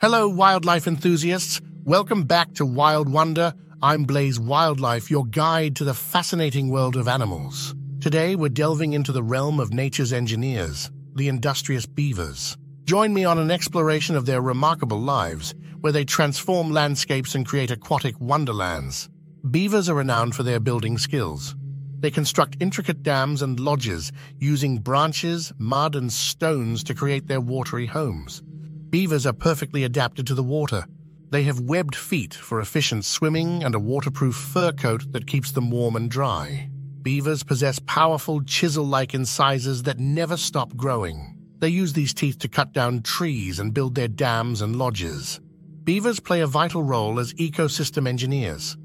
Hello, wildlife enthusiasts. Welcome back to Wild Wonder. I'm Blaze Wildlife, your guide to the fascinating world of animals. Today, we're delving into the realm of nature's engineers, the industrious beavers. Join me on an exploration of their remarkable lives, where they transform landscapes and create aquatic wonderlands. Beavers are renowned for their building skills. They construct intricate dams and lodges using branches, mud, and stones to create their watery homes. Beavers are perfectly adapted to the water. They have webbed feet for efficient swimming and a waterproof fur coat that keeps them warm and dry. Beavers possess powerful chisel-like incisors that never stop growing. They use these teeth to cut down trees and build their dams and lodges. Beavers play a vital role as ecosystem engineers.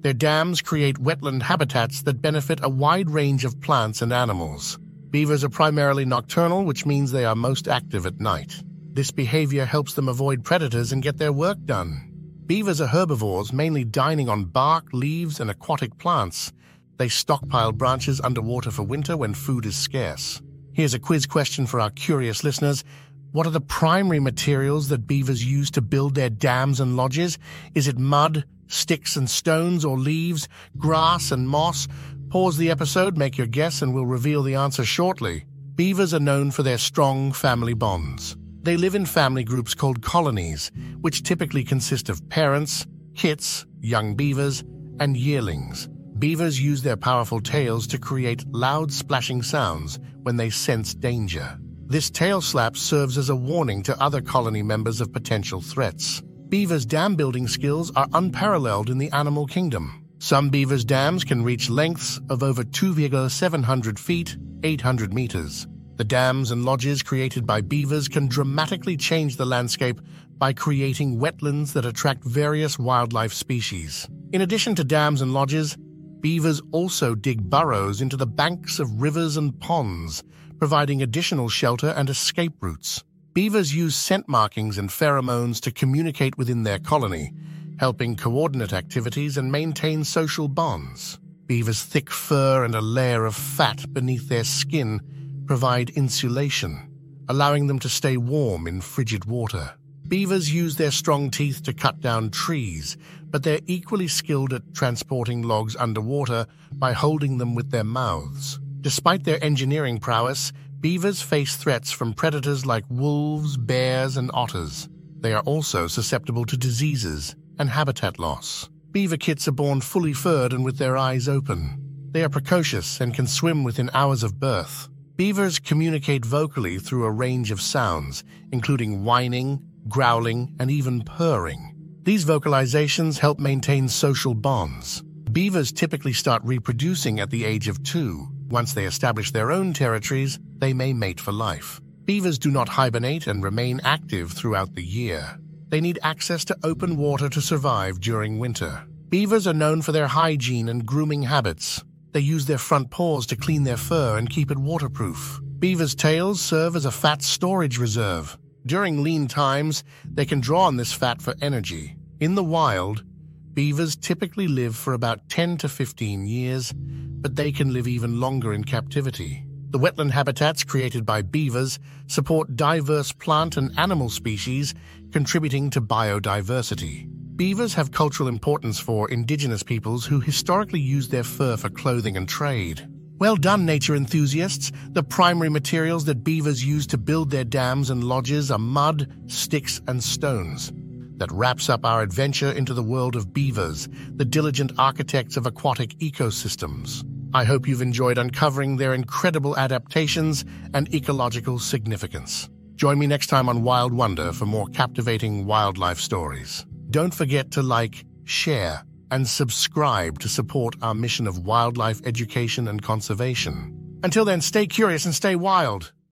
Their dams create wetland habitats that benefit a wide range of plants and animals. Beavers are primarily nocturnal, which means they are most active at night. This behavior helps them avoid predators and get their work done. Beavers are herbivores, mainly dining on bark, leaves, and aquatic plants. They stockpile branches underwater for winter when food is scarce. Here's a quiz question for our curious listeners. What are the primary materials that beavers use to build their dams and lodges? Is it mud, sticks and stones, or leaves, grass and moss? Pause the episode, make your guess, and we'll reveal the answer shortly. Beavers are known for their strong family bonds. They live in family groups called colonies, which typically consist of parents, kits, young beavers, and yearlings. Beavers use their powerful tails to create loud splashing sounds when they sense danger. This tail slap serves as a warning to other colony members of potential threats. Beavers' dam building skills are unparalleled in the animal kingdom. Some beavers' dams can reach lengths of over 2,700 feet, 800 meters. The dams and lodges created by beavers can dramatically change the landscape by creating wetlands that attract various wildlife species. In addition to dams and lodges, beavers also dig burrows into the banks of rivers and ponds, providing additional shelter and escape routes. Beavers use scent markings and pheromones to communicate within their colony, helping coordinate activities and maintain social bonds. Beavers' thick fur and a layer of fat beneath their skin provide insulation, allowing them to stay warm in frigid water. Beavers use their strong teeth to cut down trees, but they're equally skilled at transporting logs underwater by holding them with their mouths. Despite their engineering prowess, beavers face threats from predators like wolves, bears, and otters. They are also susceptible to diseases and habitat loss. Beaver kits are born fully furred and with their eyes open. They are precocious and can swim within hours of birth. Beavers communicate vocally through a range of sounds, including whining, growling, and even purring. These vocalizations help maintain social bonds. Beavers typically start reproducing at the age of two. Once they establish their own territories, they may mate for life. Beavers do not hibernate and remain active throughout the year. They need access to open water to survive during winter. Beavers are known for their hygiene and grooming habits. They use their front paws to clean their fur and keep it waterproof. Beavers' tails serve as a fat storage reserve. During lean times, they can draw on this fat for energy. In the wild, beavers typically live for about 10 to 15 years, but they can live even longer in captivity. The wetland habitats created by beavers support diverse plant and animal species, contributing to biodiversity. Beavers have cultural importance for indigenous peoples who historically used their fur for clothing and trade. Well done, nature enthusiasts. The primary materials that beavers use to build their dams and lodges are mud, sticks, and stones. That wraps up our adventure into the world of beavers, the diligent architects of aquatic ecosystems. I hope you've enjoyed uncovering their incredible adaptations and ecological significance. Join me next time on Wild Wonder for more captivating wildlife stories. Don't forget to like, share, and subscribe to support our mission of wildlife education and conservation. Until then, stay curious and stay wild.